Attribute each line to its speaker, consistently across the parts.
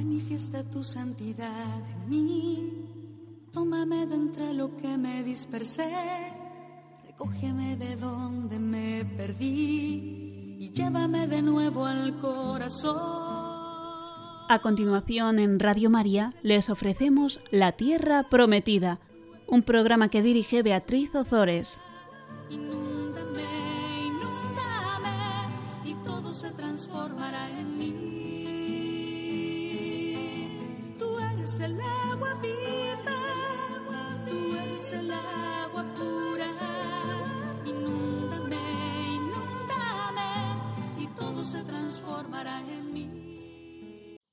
Speaker 1: Manifiesta tu santidad en mí. Tómame de entre lo que me dispersé. Recógeme de donde me perdí y llévame de nuevo al corazón.
Speaker 2: A continuación, en Radio María, les ofrecemos La Tierra Prometida, un programa que dirige Beatriz Ozores.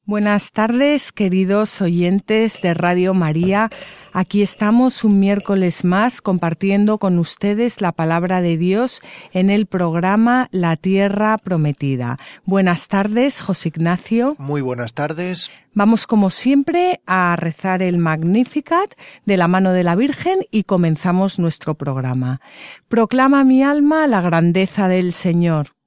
Speaker 3: Buenas tardes, queridos oyentes de Radio María. Aquí estamos un miércoles más compartiendo con ustedes la palabra de Dios en el programa La Tierra Prometida. Buenas tardes, José Ignacio.
Speaker 4: Muy buenas tardes.
Speaker 3: Vamos como siempre a rezar el Magnificat de la mano de la Virgen y comenzamos nuestro programa. Proclama mi alma la grandeza del Señor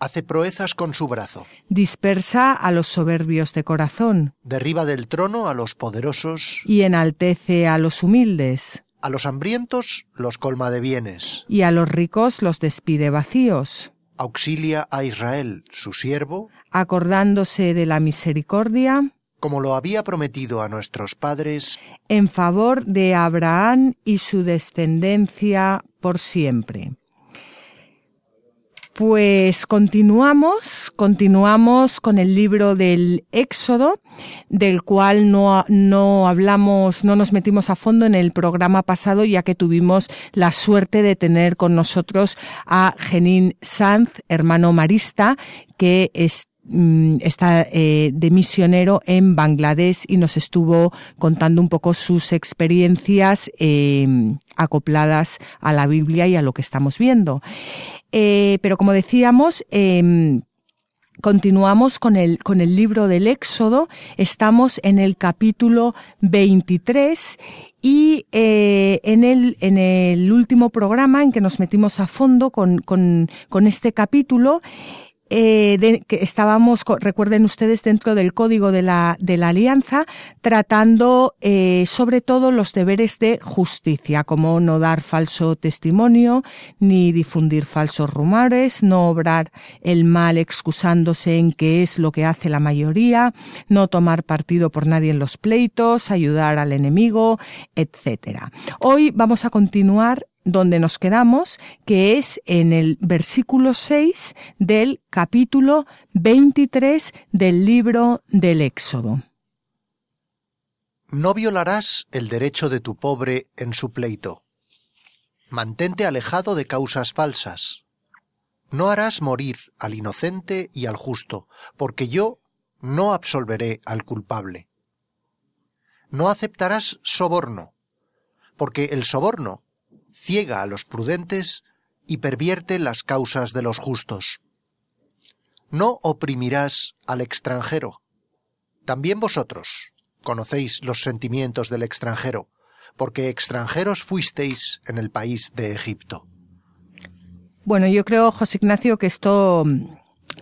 Speaker 4: hace proezas con su brazo.
Speaker 3: Dispersa a los soberbios de corazón.
Speaker 4: Derriba del trono a los poderosos.
Speaker 3: Y enaltece a los humildes.
Speaker 4: A los hambrientos los colma de bienes.
Speaker 3: Y a los ricos los despide vacíos.
Speaker 4: Auxilia a Israel, su siervo.
Speaker 3: Acordándose de la misericordia.
Speaker 4: Como lo había prometido a nuestros padres.
Speaker 3: En favor de Abraham y su descendencia por siempre. Pues continuamos, continuamos con el libro del Éxodo, del cual no, no hablamos, no nos metimos a fondo en el programa pasado, ya que tuvimos la suerte de tener con nosotros a Genín Sanz, hermano marista, que es está eh, de misionero en Bangladesh y nos estuvo contando un poco sus experiencias eh, acopladas a la Biblia y a lo que estamos viendo. Eh, pero como decíamos, em, continuamos con el, con el libro del Éxodo, estamos en el capítulo 23 y eh, en, el, en el último programa en que nos metimos a fondo con, con, con este capítulo, eh, de, que estábamos, recuerden ustedes, dentro del código de la, de la alianza, tratando eh, sobre todo los deberes de justicia, como no dar falso testimonio, ni difundir falsos rumores, no obrar el mal excusándose en que es lo que hace la mayoría, no tomar partido por nadie en los pleitos, ayudar al enemigo, etcétera. Hoy vamos a continuar donde nos quedamos, que es en el versículo 6 del capítulo 23 del libro del Éxodo.
Speaker 4: No violarás el derecho de tu pobre en su pleito. Mantente alejado de causas falsas. No harás morir al inocente y al justo, porque yo no absolveré al culpable. No aceptarás soborno, porque el soborno ciega a los prudentes y pervierte las causas de los justos. No oprimirás al extranjero. También vosotros conocéis los sentimientos del extranjero, porque extranjeros fuisteis en el país de Egipto.
Speaker 3: Bueno, yo creo, José Ignacio, que esto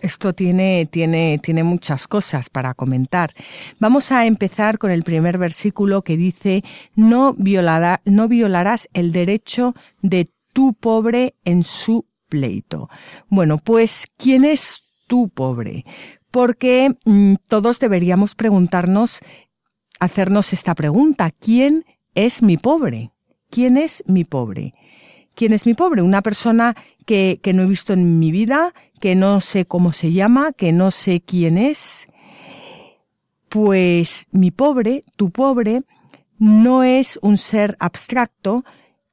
Speaker 3: esto tiene, tiene, tiene muchas cosas para comentar. Vamos a empezar con el primer versículo que dice, no, violará, no violarás el derecho de tu pobre en su pleito. Bueno, pues, ¿quién es tu pobre? Porque mm, todos deberíamos preguntarnos, hacernos esta pregunta, ¿quién es mi pobre? ¿Quién es mi pobre? ¿Quién es mi pobre? Una persona que, que no he visto en mi vida, que no sé cómo se llama, que no sé quién es. Pues mi pobre, tu pobre, no es un ser abstracto,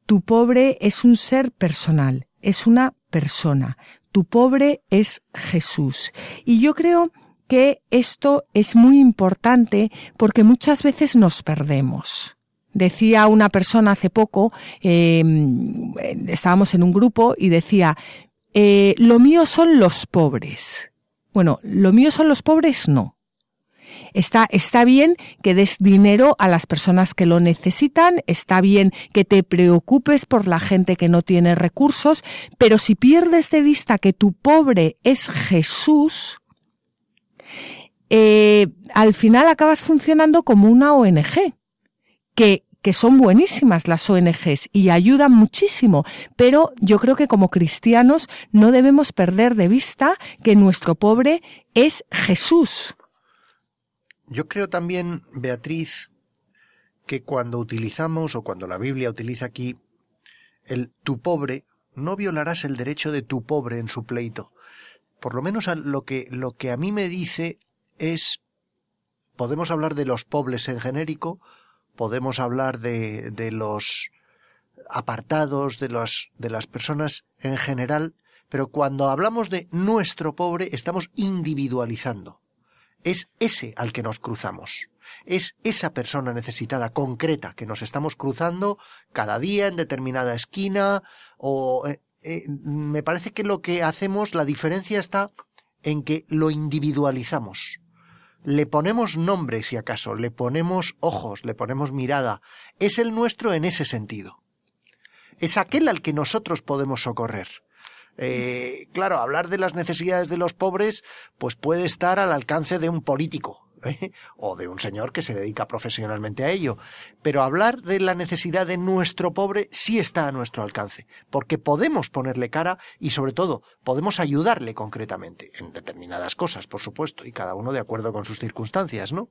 Speaker 3: tu pobre es un ser personal, es una persona. Tu pobre es Jesús. Y yo creo que esto es muy importante porque muchas veces nos perdemos. Decía una persona hace poco, em, estábamos en un grupo y decía, eh, lo mío son los pobres. Bueno, lo mío son los pobres, no. Está, está bien que des dinero a las personas que lo necesitan, está bien que te preocupes por la gente que no tiene recursos, pero si pierdes de vista que tu pobre es Jesús, eh, al final acabas funcionando como una ONG, que, que son buenísimas las ONGs y ayudan muchísimo, pero yo creo que como cristianos no debemos perder de vista que nuestro pobre es Jesús.
Speaker 4: Yo creo también, Beatriz, que cuando utilizamos o cuando la Biblia utiliza aquí el tu pobre, no violarás el derecho de tu pobre en su pleito. Por lo menos lo que, lo que a mí me dice es podemos hablar de los pobres en genérico, podemos hablar de, de los apartados, de, las personas en general, pero cuando hablamos de nuestro pobre estamos individualizando. Es ese al que nos cruzamos. Es esa persona necesitada concreta que nos estamos cruzando cada día en determinada esquina o eh, eh, me parece que lo que hacemos, la diferencia está en que lo individualizamos. Le ponemos nombre, si acaso, le ponemos ojos, le ponemos mirada. Es el nuestro en ese sentido. Es aquel al que nosotros podemos socorrer. Eh, claro, hablar de las necesidades de los pobres, pues puede estar al alcance de un político, o de un señor que se dedica profesionalmente a ello. Pero hablar de la necesidad de nuestro pobre sí está a nuestro alcance, porque podemos ponerle cara y sobre todo podemos ayudarle concretamente, en determinadas cosas, por supuesto, y cada uno de acuerdo con sus circunstancias, ¿no?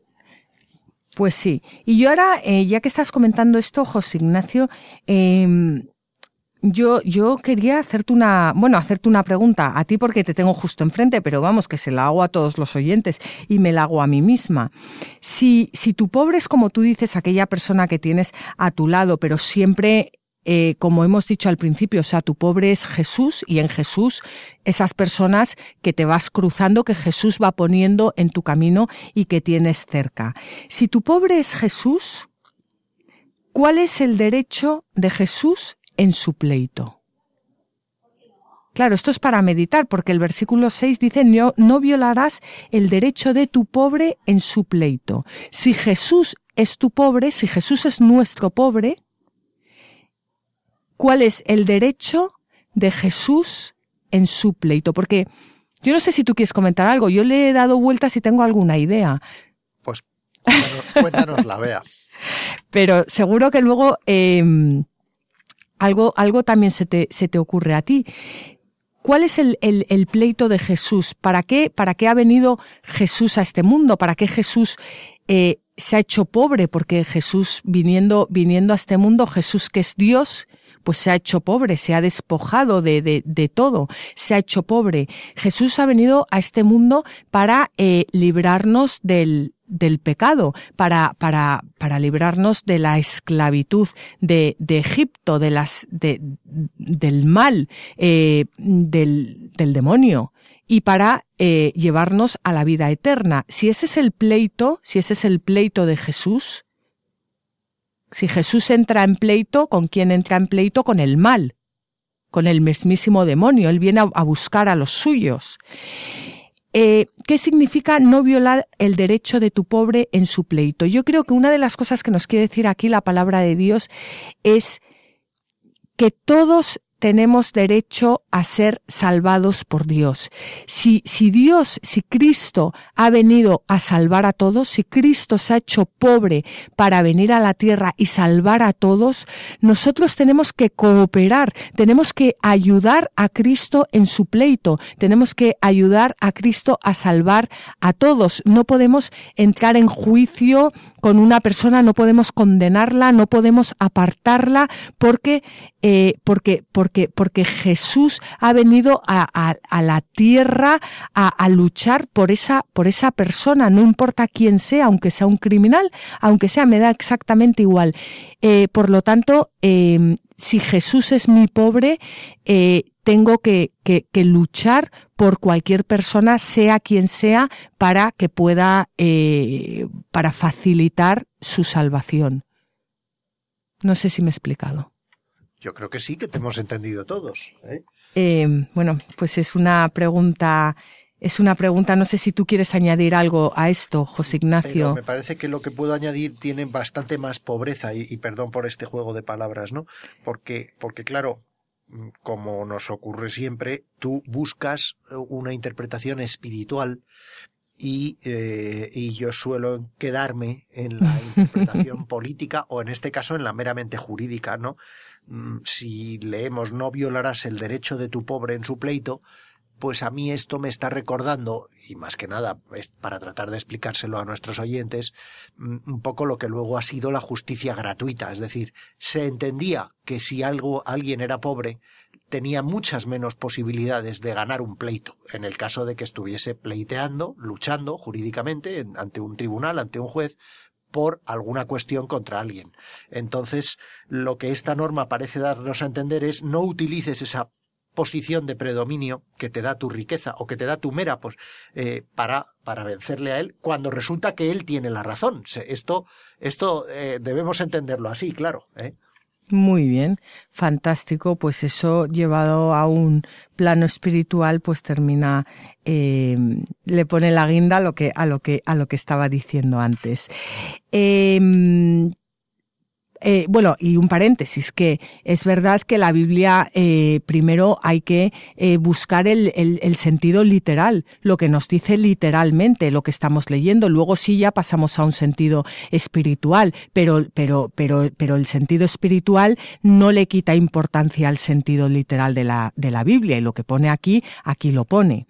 Speaker 3: Pues sí. Y yo ahora, eh, ya que estás comentando esto, José Ignacio, eh, yo, yo quería hacerte una, bueno, hacerte una pregunta a ti porque te tengo justo enfrente, pero vamos, que se la hago a todos los oyentes y me la hago a mí misma. Si, si tu pobre es como tú dices, aquella persona que tienes a tu lado, pero siempre eh, como hemos dicho al principio, o sea, tu pobre es Jesús y en Jesús esas personas que te vas cruzando, que Jesús va poniendo en tu camino y que tienes cerca. Si tu pobre es Jesús, ¿cuál es el derecho de Jesús en su pleito. Claro, esto es para meditar, porque el versículo 6 dice, no, no, violarás el derecho de tu pobre en su pleito. Si Jesús es tu pobre, si Jesús es nuestro pobre, ¿cuál es el derecho de Jesús en su pleito? Porque yo no sé si tú quieres comentar algo, yo le he dado vueltas y tengo alguna idea.
Speaker 4: Pues cuéntanos, la vea.
Speaker 3: Pero seguro que luego... Eh, algo, algo también se te, se te ocurre a ti. ¿Cuál es el, el, el, pleito de Jesús? ¿Para qué, ¿Para qué ha venido Jesús a este mundo? ¿Para qué Jesús eh, se ha hecho pobre? Porque Jesús viniendo, viniendo a este mundo, Jesús que es Dios, pues se ha hecho pobre, se ha despojado de, de, de todo, se ha hecho pobre. Jesús ha venido a este mundo para eh, librarnos del, del pecado, para, para, para librarnos de la esclavitud de, de Egipto, de las, de, del mal, eh, del, del demonio y para eh, llevarnos a la vida eterna. Si ese es el pleito, si ese es el pleito de Jesús, si Jesús entra en pleito, ¿con quién entra en pleito? Con el mal, con el mismísimo demonio. Él viene a, buscar a los suyos. Eh, ¿Qué significa no violar el derecho de tu pobre en su pleito? Yo creo que una de las cosas que nos quiere decir aquí la palabra de Dios es que todos tenemos derecho a ser salvados por Dios. Si, si Dios, si Cristo ha venido a salvar a todos, si Cristo se ha hecho pobre para venir a la tierra y salvar a todos, nosotros tenemos que cooperar, tenemos que ayudar a Cristo en su pleito, tenemos que ayudar a Cristo a salvar a todos. No podemos entrar en juicio con una persona, no podemos condenarla, no podemos apartarla, porque, eh, porque, porque, porque Jesús ha venido a, la tierra a, luchar por esa, por esa persona, no importa quién sea, aunque sea un criminal, aunque sea, me da exactamente igual. Eh, por lo tanto, eh, si Jesús es mi pobre, eh, tengo que, que, que, luchar por cualquier persona, sea quien sea, para que pueda, eh, para facilitar su salvación. No sé si me he explicado.
Speaker 4: Yo creo que sí, que te hemos entendido todos. ¿eh?
Speaker 3: Eh, bueno, pues es una pregunta es una pregunta, no sé si tú quieres añadir algo a esto, José Ignacio.
Speaker 4: me parece que lo que puedo añadir tiene bastante más pobreza y, perdón por este juego de palabras, ¿no? Porque, porque claro, mm, como nos ocurre siempre, tú buscas eh, una interpretación espiritual y, eh, y, yo suelo quedarme en la interpretación política o en este caso en la meramente jurídica, ¿no? Mm, si leemos no violarás el derecho de tu pobre en su pleito, pues a mí esto me está recordando, y más que nada es para tratar de explicárselo a nuestros oyentes, mm, un poco lo que luego ha sido la justicia gratuita. Es decir, se entendía que si algo, alguien era pobre, tenía muchas menos posibilidades de ganar un pleito, en el caso de que estuviese pleiteando, luchando jurídicamente ante un tribunal, ante un juez, por alguna cuestión contra alguien. Entonces, lo que esta norma parece darnos a entender es no utilices esa posición de predominio que te da tu riqueza o que te da tu mera pues, eh, para, para vencerle a él cuando resulta que él tiene la razón. Esto, esto eh, debemos entenderlo así, claro. ¿eh?
Speaker 3: Muy bien, fantástico. Pues eso llevado a un plano espiritual, pues termina, le pone la guinda a lo que, a lo que, a lo que estaba diciendo antes. Eh, bueno, y un paréntesis, que es verdad que la Biblia eh, primero hay que eh, buscar el, el, sentido literal, lo que nos dice literalmente lo que estamos leyendo. Luego sí ya pasamos a un sentido espiritual, pero, pero, pero, pero el sentido espiritual no le quita importancia al sentido literal de la, de la Biblia y lo que pone aquí, aquí lo pone.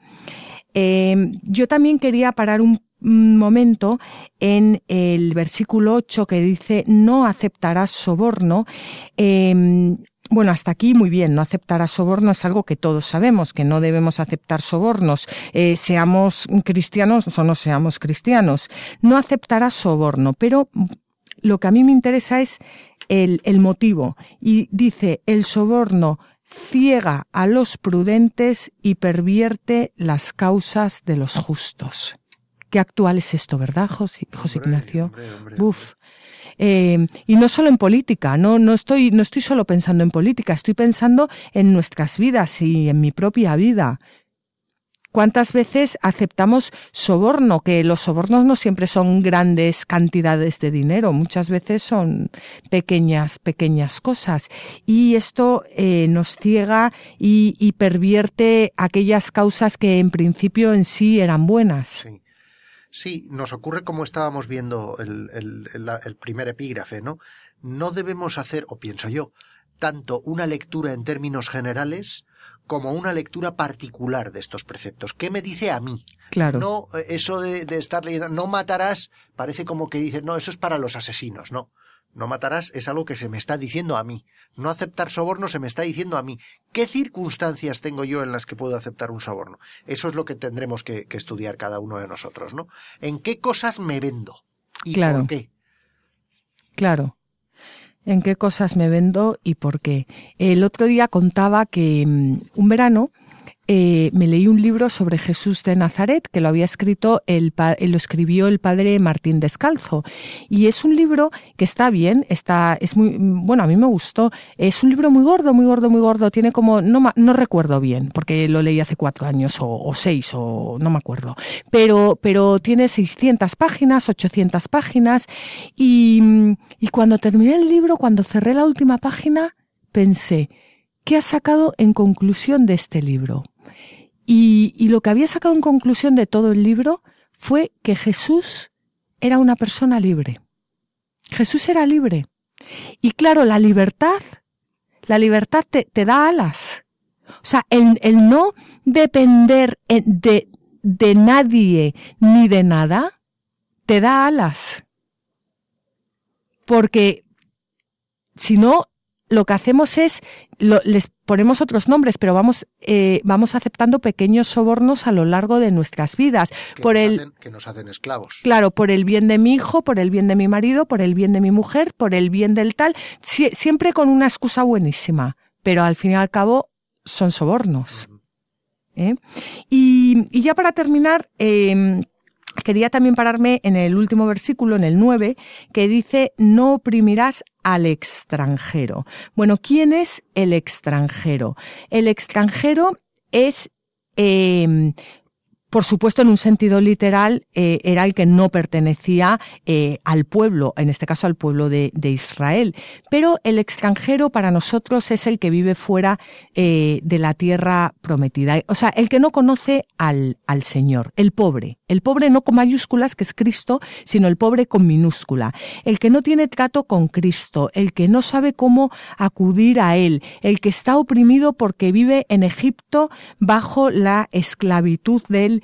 Speaker 3: yo también quería parar un momento en el versículo 8 que dice no aceptarás soborno. Em, bueno, hasta aquí muy bien, no aceptarás soborno es algo que todos sabemos, que no debemos aceptar sobornos, eh, seamos cristianos o no seamos cristianos. No aceptarás soborno, pero lo que a mí me interesa es el, el motivo. Y dice, el soborno ciega a los prudentes y pervierte las causas de los justos. Qué actual es esto, ¿verdad, José, Ignacio? Uf. Eh, y no solo en política, no, no, estoy, no estoy solo pensando en política, estoy pensando en nuestras vidas y en mi propia vida. ¿Cuántas veces aceptamos soborno? Que los sobornos no siempre son grandes cantidades de dinero, muchas veces son pequeñas, pequeñas cosas. Y esto eh, nos ciega y, y, pervierte aquellas causas que en principio en sí eran buenas.
Speaker 4: Sí, nos ocurre como estábamos viendo el, el, primer epígrafe, ¿no? No debemos hacer, o pienso yo, tanto una lectura en términos generales como una lectura particular de estos preceptos. ¿Qué me dice a mí?
Speaker 3: Claro.
Speaker 4: No, eso de, de estar leyendo, no matarás, parece como que dice, no, eso es para los asesinos, no no matarás es algo que se me está diciendo a mí. No aceptar soborno se me está diciendo a mí. ¿Qué circunstancias tengo yo en las que puedo aceptar un soborno? Eso es lo que tendremos que, estudiar cada uno de nosotros, ¿no? ¿En qué cosas me vendo? ¿Y por qué?
Speaker 3: Claro. ¿En qué cosas me vendo y por qué? El otro día contaba que mm, un verano eh, me leí un libro sobre Jesús de Nazaret que lo había escrito el lo escribió el padre Martín Descalzo. Y es un libro que está bien está es muy bueno a mí me gustó. Es un libro muy gordo muy gordo muy gordo. Tiene como no no recuerdo bien porque lo leí hace cuatro años o, seis o no me acuerdo. Pero pero tiene 600 páginas 800 páginas. Y y cuando terminé el libro cuando cerré la última página pensé ¿Qué ha sacado en conclusión de este libro? Y, lo que había sacado en conclusión de todo el libro fue que Jesús era una persona libre. Jesús era libre. Y claro, la libertad, la libertad te, da alas. O sea, el, el no depender de, de nadie ni de nada, te da alas. Porque si no, lo que hacemos es, les ponemos otros nombres, pero vamos, eh, vamos aceptando pequeños sobornos a lo largo de nuestras vidas.
Speaker 4: Que,
Speaker 3: por
Speaker 4: nos
Speaker 3: el,
Speaker 4: hacen, que nos hacen esclavos.
Speaker 3: Claro, por el bien de mi hijo, por el bien de mi marido, por el bien de mi mujer, por el bien del tal, siempre con una excusa buenísima, pero al fin y al cabo son sobornos. ¿eh? y, y, ya para terminar, eh, quería también pararme en el último versículo, en el 9, que dice, no oprimirás al extranjero. Bueno, ¿quién es el extranjero? El extranjero es eh, por supuesto, en un sentido literal, eh, era el que no pertenecía eh, al pueblo, en este caso al pueblo de, Israel. Pero el extranjero para nosotros es el que vive fuera eh, de la tierra prometida. O sea, el que no conoce al, al Señor, el pobre. El pobre no con mayúsculas, que es Cristo, sino el pobre con minúscula. El que no tiene trato con Cristo, el que no sabe cómo acudir a Él, el que está oprimido porque vive en Egipto bajo la esclavitud del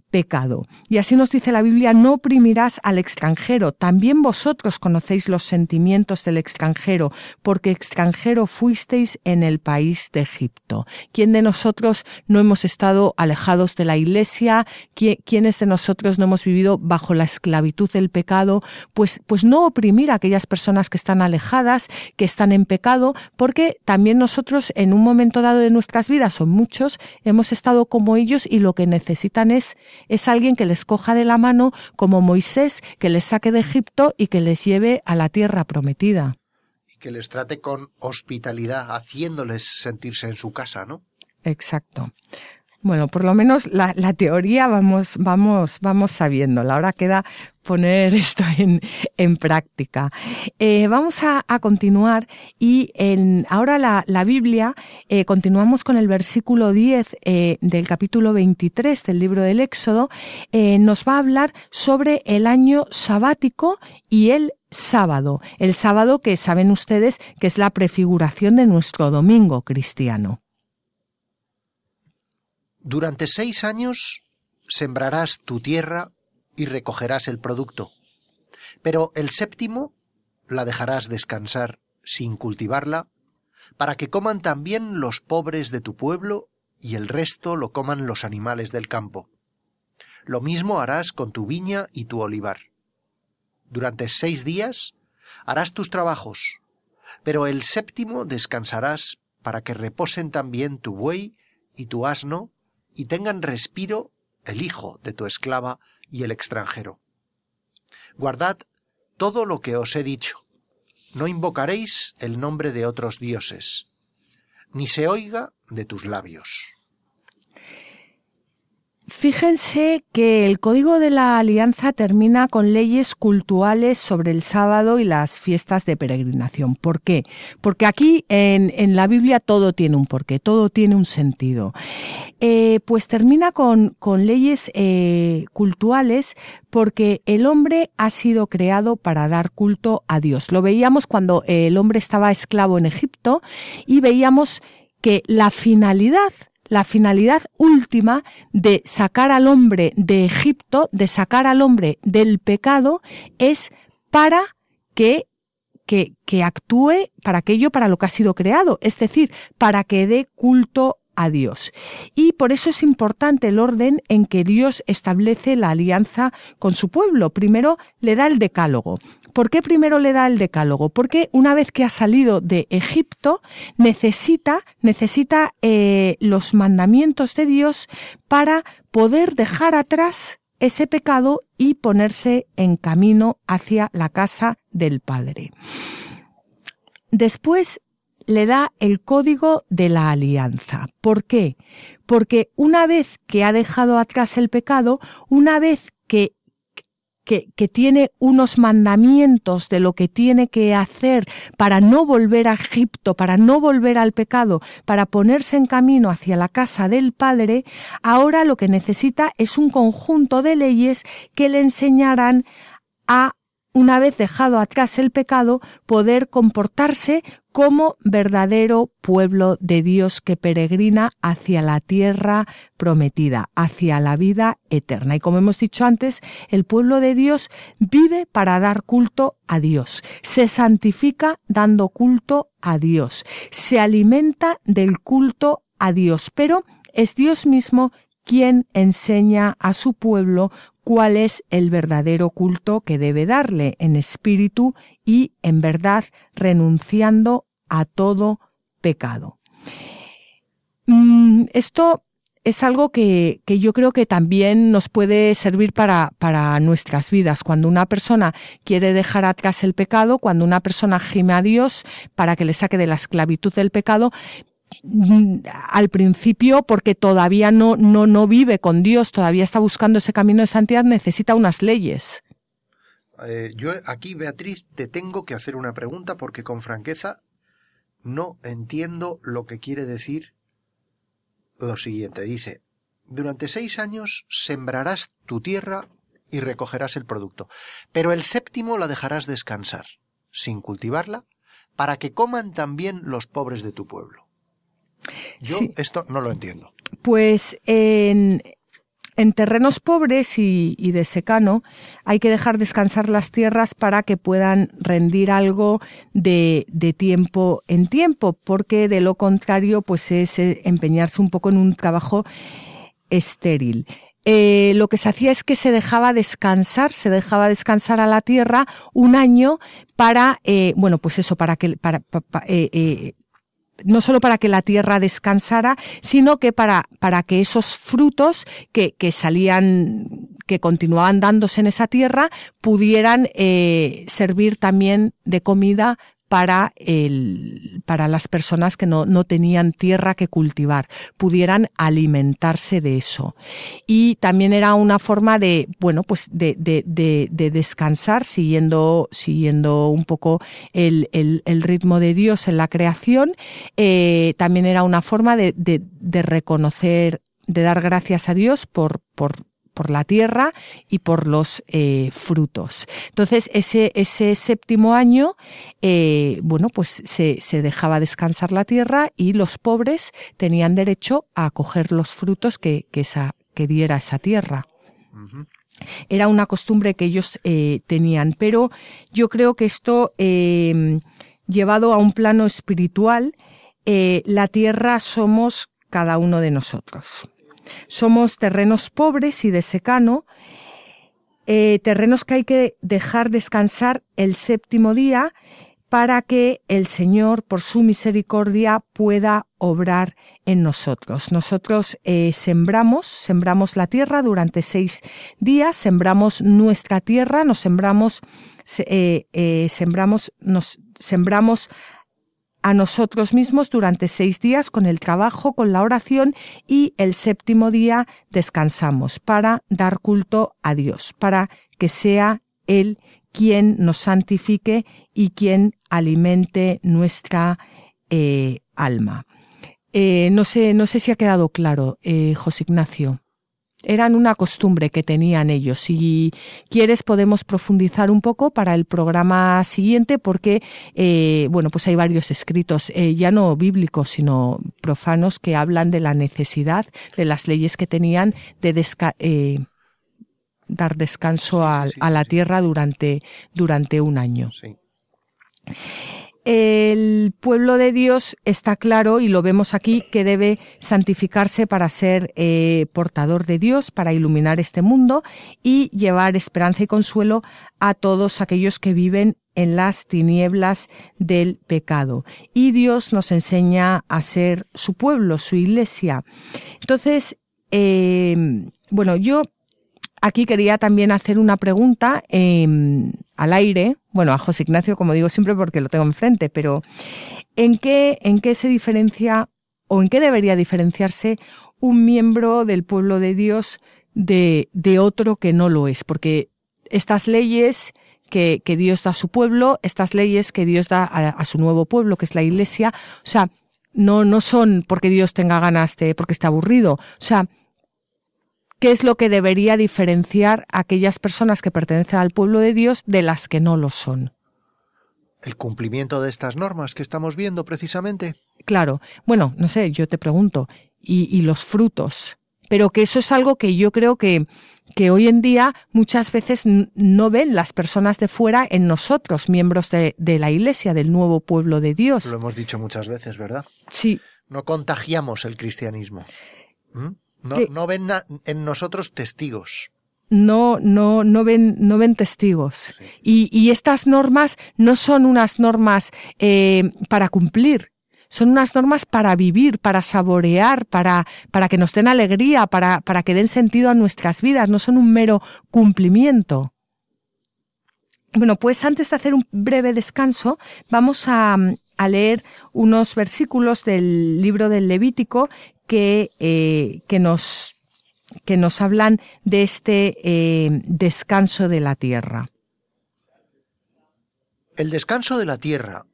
Speaker 3: pecado. Y así nos dice la Biblia, no oprimirás al extranjero. También vosotros conocéis los sentimientos del extranjero, porque extranjero fuisteis en el país de Egipto. ¿Quién de nosotros no hemos estado alejados de la iglesia? ¿Quiénes de nosotros no hemos vivido bajo la esclavitud del pecado? Pues, pues no oprimir a aquellas personas que están alejadas, que están en pecado, porque también nosotros en un momento dado de nuestras vidas, son muchos, hemos estado como ellos y lo que necesitan es es alguien que les coja de la mano como Moisés, que les saque de Egipto y que les lleve a la tierra prometida.
Speaker 4: Y que les trate con hospitalidad, haciéndoles sentirse en su casa, ¿no?
Speaker 3: Exacto. Bueno, por lo menos la, teoría vamos, vamos, vamos sabiéndola. Ahora queda poner esto en, en práctica. Eh, vamos a, continuar y en, ahora la, la Biblia, eh, continuamos con el versículo 10 eh, del capítulo 23 del libro del Éxodo, nos va a hablar sobre el año sabático y el sábado. El sábado que saben ustedes que es la prefiguración de nuestro domingo cristiano.
Speaker 4: Durante seis años sembrarás tu tierra y recogerás el producto. Pero el séptimo la dejarás descansar sin cultivarla, para que coman también los pobres de tu pueblo y el resto lo coman los animales del campo. Lo mismo harás con tu viña y tu olivar. Durante seis días harás tus trabajos, pero el séptimo descansarás para que reposen también tu buey y tu asno y tengan respiro el hijo de tu esclava y el extranjero. Guardad todo lo que os he dicho. No invocaréis el nombre de otros dioses, ni se oiga de tus labios.
Speaker 3: Fíjense que el Código de la Alianza termina con leyes cultuales sobre el sábado y las fiestas de peregrinación. ¿Por qué? Porque aquí en, en la Biblia todo tiene un porqué, todo tiene un sentido. Eh, pues termina con, con leyes eh, cultuales porque el hombre ha sido creado para dar culto a Dios. Lo veíamos cuando el hombre estaba esclavo en Egipto y veíamos que la finalidad la finalidad última de sacar al hombre de Egipto, de sacar al hombre del pecado, es para que, que, que actúe para aquello para lo que ha sido creado, es decir, para que dé culto a Dios. Y por eso es importante el orden en que Dios establece la alianza con su pueblo. Primero le da el decálogo. ¿Por qué primero le da el decálogo? Porque una vez que ha salido de Egipto, necesita, necesita eh, los mandamientos de Dios para poder dejar atrás ese pecado y ponerse en camino hacia la casa del Padre. Después le da el código de la alianza. ¿Por qué? Porque una vez que ha dejado atrás el pecado, una vez que que, tiene unos mandamientos de lo que tiene que hacer para no volver a Egipto, para no volver al pecado, para ponerse en camino hacia la casa del Padre, ahora lo que necesita es un conjunto de leyes que le enseñarán a una vez dejado atrás el pecado, poder comportarse como verdadero pueblo de Dios que peregrina hacia la tierra prometida, hacia la vida eterna. Y como hemos dicho antes, el pueblo de Dios vive para dar culto a Dios, se santifica dando culto a Dios, se alimenta del culto a Dios, pero es Dios mismo quien enseña a su pueblo cuál es el verdadero culto que debe darle en espíritu y en verdad renunciando a todo pecado. Mm, esto es algo que, que, yo creo que también nos puede servir para, para nuestras vidas. Cuando una persona quiere dejar atrás el pecado, cuando una persona gime a Dios para que le saque de la esclavitud del pecado, al principio, porque todavía no, no, no vive con Dios, todavía está buscando ese camino de santidad, necesita unas leyes.
Speaker 4: Eh, yo aquí, Beatriz, te tengo que hacer una pregunta porque con franqueza no entiendo lo que quiere decir lo siguiente. Dice, durante seis años sembrarás tu tierra y recogerás el producto, pero el séptimo la dejarás descansar, sin cultivarla, para que coman también los pobres de tu pueblo. Yo esto no lo entiendo.
Speaker 3: Pues en, en terrenos pobres y, de secano hay que dejar descansar las tierras para que puedan rendir algo de, tiempo en tiempo, porque de lo contrario pues es eh, empeñarse un poco en un trabajo estéril. Eh, lo que se hacía es que se dejaba descansar, se dejaba descansar a la tierra un año para, eh, bueno, pues eso, para que, para, no solo para que la tierra descansara, sino que para, para que esos frutos que, que salían que continuaban dándose en esa tierra pudieran eh, servir también de comida para, el, para las personas que no, no tenían tierra que cultivar, pudieran alimentarse de eso. Y también era una forma de, bueno, pues de, de, de, de descansar siguiendo, siguiendo un poco el, el, el, ritmo de Dios en la creación. Eh, también era una forma de, de, reconocer de dar gracias a Dios por, por, por la tierra y por los eh, frutos. Entonces, ese, ese séptimo año, eh, bueno, pues se, se, dejaba descansar la tierra y los pobres tenían derecho a coger los frutos que, que, esa, que diera esa tierra. Era una costumbre que ellos eh, tenían, pero yo creo que esto, llevado a un plano espiritual, la tierra somos cada uno de nosotros. Somos terrenos pobres y de secano, eh, terrenos que hay que dejar descansar el séptimo día para que el Señor, por su misericordia, pueda obrar en nosotros. Nosotros eh, sembramos, sembramos la tierra durante seis días, sembramos nuestra tierra, nos sembramos, eh, sembramos, nos sembramos a nosotros mismos durante seis días con el trabajo, con la oración y el séptimo día descansamos para dar culto a Dios, para que sea Él quien nos santifique y quien alimente nuestra eh, alma. Eh, no sé, no sé si ha quedado claro, eh, José Ignacio eran una costumbre que tenían ellos. Si quieres podemos profundizar un poco para el programa siguiente porque, eh, bueno, pues hay varios escritos, eh, ya no bíblicos, sino profanos, que hablan de la necesidad de las leyes que tenían de eh, dar descanso a, a, la tierra durante, durante un año el pueblo de Dios está claro y lo vemos aquí que debe santificarse para ser eh, portador de Dios, para iluminar este mundo y llevar esperanza y consuelo a todos aquellos que viven en las tinieblas del pecado. Y Dios nos enseña a ser su pueblo, su iglesia. Entonces, eh, bueno, yo aquí quería también hacer una pregunta eh, al aire, bueno, a José Ignacio, como digo siempre porque lo tengo enfrente, pero ¿en qué, en qué se diferencia o en qué debería diferenciarse un miembro del pueblo de Dios de, de otro que no lo es? Porque estas leyes que, que, Dios da a su pueblo, estas leyes que Dios da a, a, su nuevo pueblo, que es la iglesia, o sea, no, no son porque Dios tenga ganas de, porque está aburrido, o sea, qué es lo que debería diferenciar a aquellas personas que pertenecen al pueblo de Dios de las que no lo son.
Speaker 4: ¿El cumplimiento de estas normas que estamos viendo precisamente?
Speaker 3: Claro. Bueno, no sé, yo te pregunto, ¿y, los frutos? Pero que eso es algo que yo creo que, que hoy en día muchas veces no ven las personas de fuera en nosotros, miembros de, de la Iglesia, del nuevo pueblo de Dios.
Speaker 4: Lo hemos dicho muchas veces, ¿verdad?
Speaker 3: Sí.
Speaker 4: No contagiamos el cristianismo. ¿Mm? No, no ven en nosotros testigos.
Speaker 3: No, no, no ven, no ven testigos. Y, y, estas normas no son unas normas eh, para cumplir, son unas normas para vivir, para saborear, para, para que nos den alegría, para, para que den sentido a nuestras vidas, no son un mero cumplimiento. Bueno, pues antes de hacer un breve descanso, vamos a, leer unos versículos del libro del Levítico que, eh, que, nos, que nos hablan de este eh, descanso de la tierra.
Speaker 4: El descanso de la tierra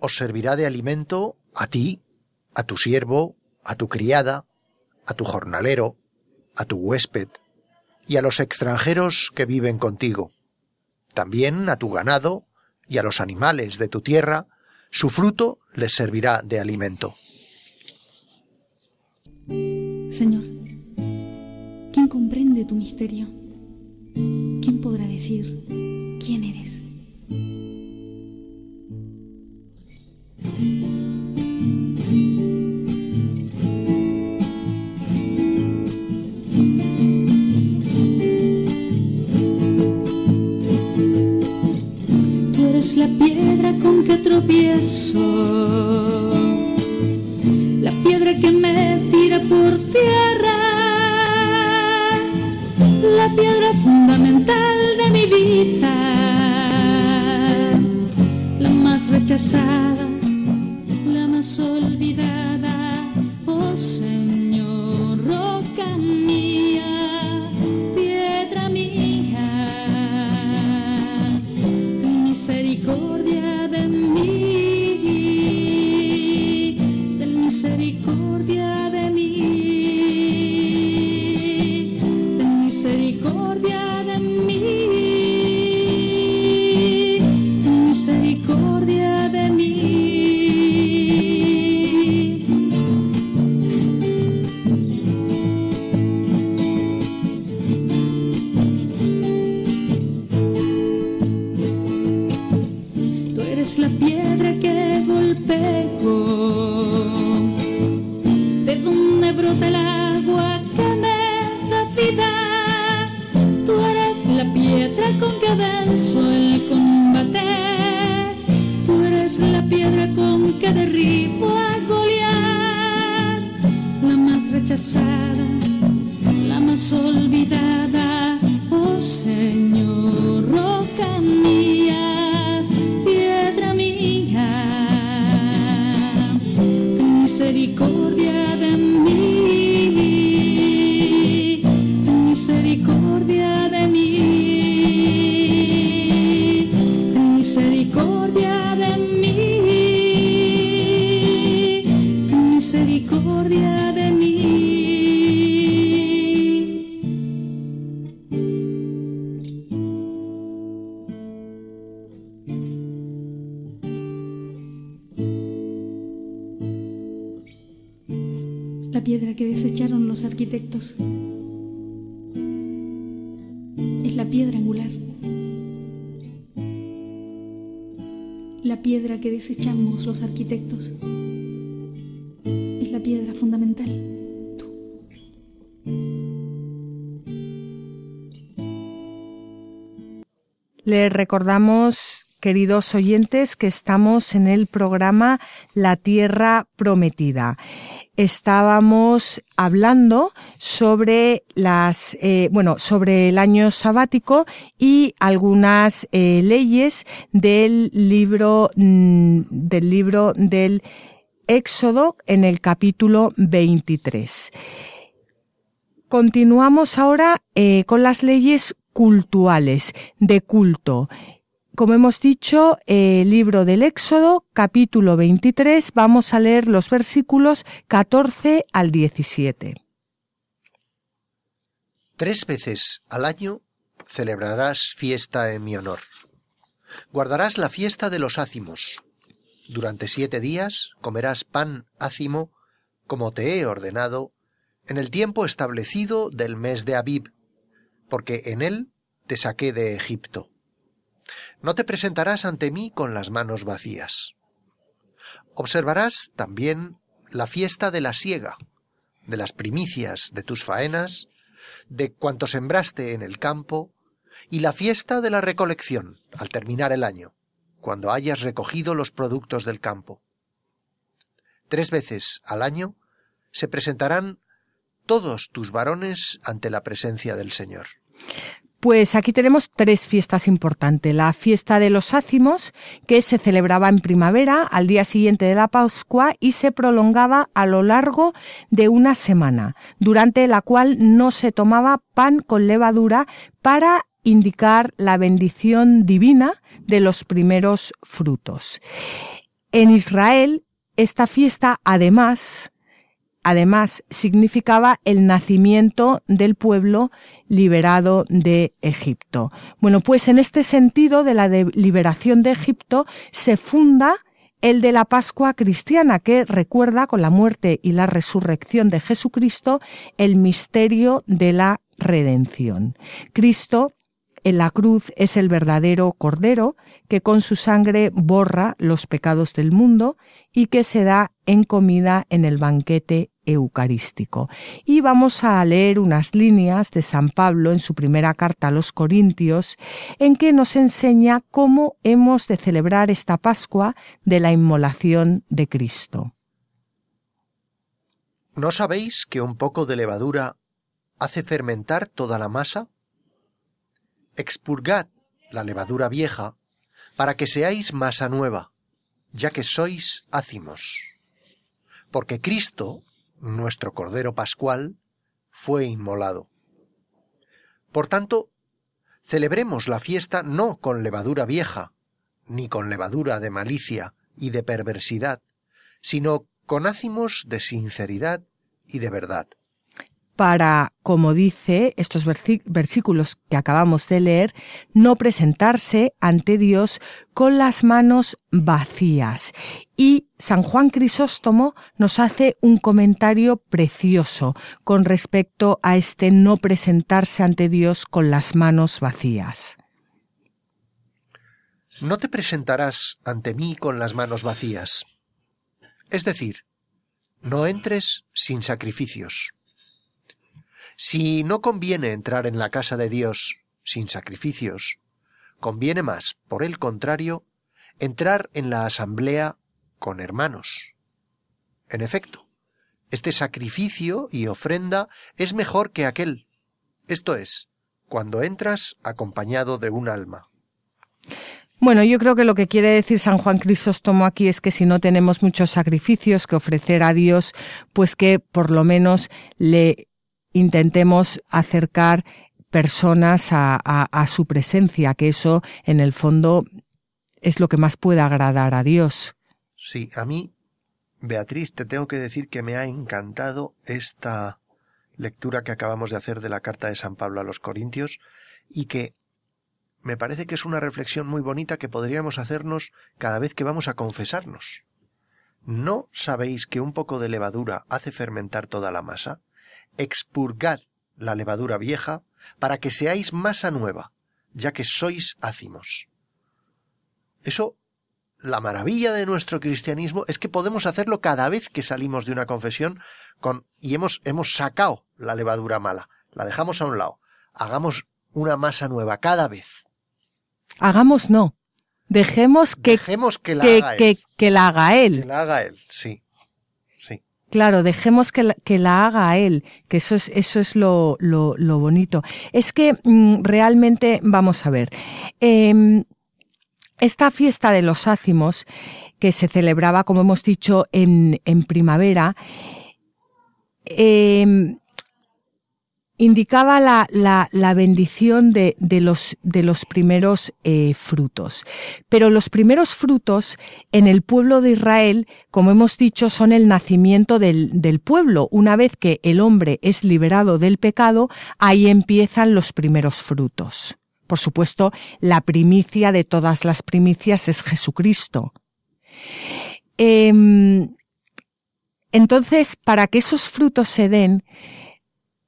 Speaker 4: os servirá de alimento a ti, a tu siervo, a tu criada, a tu jornalero, a tu huésped y a los extranjeros que viven contigo también a tu ganado y a los animales de tu tierra, su fruto les servirá de alimento.
Speaker 1: Señor, ¿quién comprende tu misterio? ¿Quién podrá decir quién eres? la piedra con que tropiezo, piedra que me tira por tierra, la piedra fundamental de mi vida, la más rechazada, la más olvidada, piedra que desecharon los arquitectos es la piedra angular. La piedra que desechamos los arquitectos es la piedra fundamental. Tú.
Speaker 3: Les recordamos, queridos oyentes, que estamos en el programa La Tierra Prometida. Estábamos hablando sobre las, eh, bueno, sobre el año sabático y algunas eh, leyes del libro, mm, del libro del Éxodo en el capítulo 23. Continuamos ahora eh, con las leyes cultuales, de culto. Como hemos dicho, el libro del Éxodo, capítulo 23, vamos a leer los versículos 14 al 17.
Speaker 4: Tres veces al año celebrarás fiesta en mi honor. Guardarás la fiesta de los ácimos. Durante siete días comerás pan ácimo, como te he ordenado, en el tiempo establecido del mes de Abib, porque en él te saqué de Egipto. No te presentarás ante mí con las manos vacías. Observarás también la fiesta de la siega, de las primicias de tus faenas, de cuanto sembraste en el campo, y la fiesta de la recolección, al terminar el año, cuando hayas recogido los productos del campo. tres veces al año, se presentarán todos tus varones ante la presencia del Señor.
Speaker 3: Pues aquí tenemos tres fiestas importantes. La fiesta de los ácimos, que se celebraba en primavera, al día siguiente de la Pascua, y se prolongaba a lo largo de una semana, durante la cual no se tomaba pan con levadura para indicar la bendición divina de los primeros frutos. En Israel, esta fiesta, además, además significaba el nacimiento del pueblo liberado de Egipto. Bueno, pues en este sentido de la liberación de Egipto se funda el de la Pascua cristiana, que recuerda con la muerte y la resurrección de Jesucristo el misterio de la redención. Cristo en la cruz es el verdadero Cordero que con su sangre borra los pecados del mundo y que se da en comida en el banquete eucarístico. Y vamos a leer unas líneas de San Pablo en su primera carta a los Corintios, en que nos enseña cómo hemos de celebrar esta Pascua de la inmolación de Cristo.
Speaker 4: ¿No sabéis que un poco de levadura hace fermentar toda la masa? Expurgad la levadura vieja para que seáis masa nueva, ya que sois ácimos. Porque Cristo, nuestro Cordero Pascual, fue inmolado. Por tanto, celebremos la fiesta no con levadura vieja, ni con levadura de malicia y de perversidad, sino con ácimos de sinceridad y de verdad
Speaker 3: para, como dice estos versículos que acabamos de leer, no presentarse ante Dios con las manos vacías. Y San Juan Crisóstomo nos hace un comentario precioso con respecto a este no presentarse ante Dios con las manos vacías.
Speaker 4: No te presentarás ante mí con las manos vacías. Es decir, no entres sin sacrificios. Si no conviene entrar en la casa de Dios sin sacrificios, conviene más, por el contrario, entrar en la asamblea con hermanos. En efecto, este sacrificio y ofrenda es mejor que aquel, esto es, cuando entras acompañado de un alma.
Speaker 3: Bueno, yo creo que lo que quiere decir San Juan Crisóstomo aquí es que si no tenemos muchos sacrificios que ofrecer a Dios, pues que por lo menos le intentemos acercar personas a, su presencia, que eso en el fondo es lo que más puede agradar a Dios.
Speaker 4: Sí, a mí, Beatriz, te tengo que decir que me ha encantado esta lectura que acabamos de hacer de la carta de San Pablo a los Corintios y que me parece que es una reflexión muy bonita que podríamos hacernos cada vez que vamos a confesarnos. ¿No sabéis que un poco de levadura hace fermentar toda la masa? Expurgad la levadura vieja, para que seáis masa nueva, ya que sois ácimos. Eso, la maravilla de nuestro cristianismo es que podemos hacerlo cada vez que salimos de una confesión con, y hemos, hemos sacado la levadura mala, la dejamos a un lado. Hagamos una masa nueva cada vez.
Speaker 3: Hagamos no. Dejemos que,
Speaker 4: Dejemos que, la,
Speaker 3: haga
Speaker 4: él.
Speaker 3: que la haga él.
Speaker 4: Que la haga él, sí.
Speaker 3: Claro, dejemos que la, que la haga él, que eso es, eso es lo, lo, lo bonito. Es que mm, realmente, vamos a ver, em, esta fiesta de los ácimos, que se celebraba, como hemos dicho, en, en primavera, eh, indicaba la, la, la bendición de, de, los, de los primeros eh, frutos. Pero los primeros frutos en el pueblo de Israel, como hemos dicho, son el nacimiento del, del pueblo. Una vez que el hombre es liberado del pecado, ahí empiezan los primeros frutos. Por supuesto, la primicia de todas las primicias es Jesucristo. Eh, entonces, para que esos frutos se den,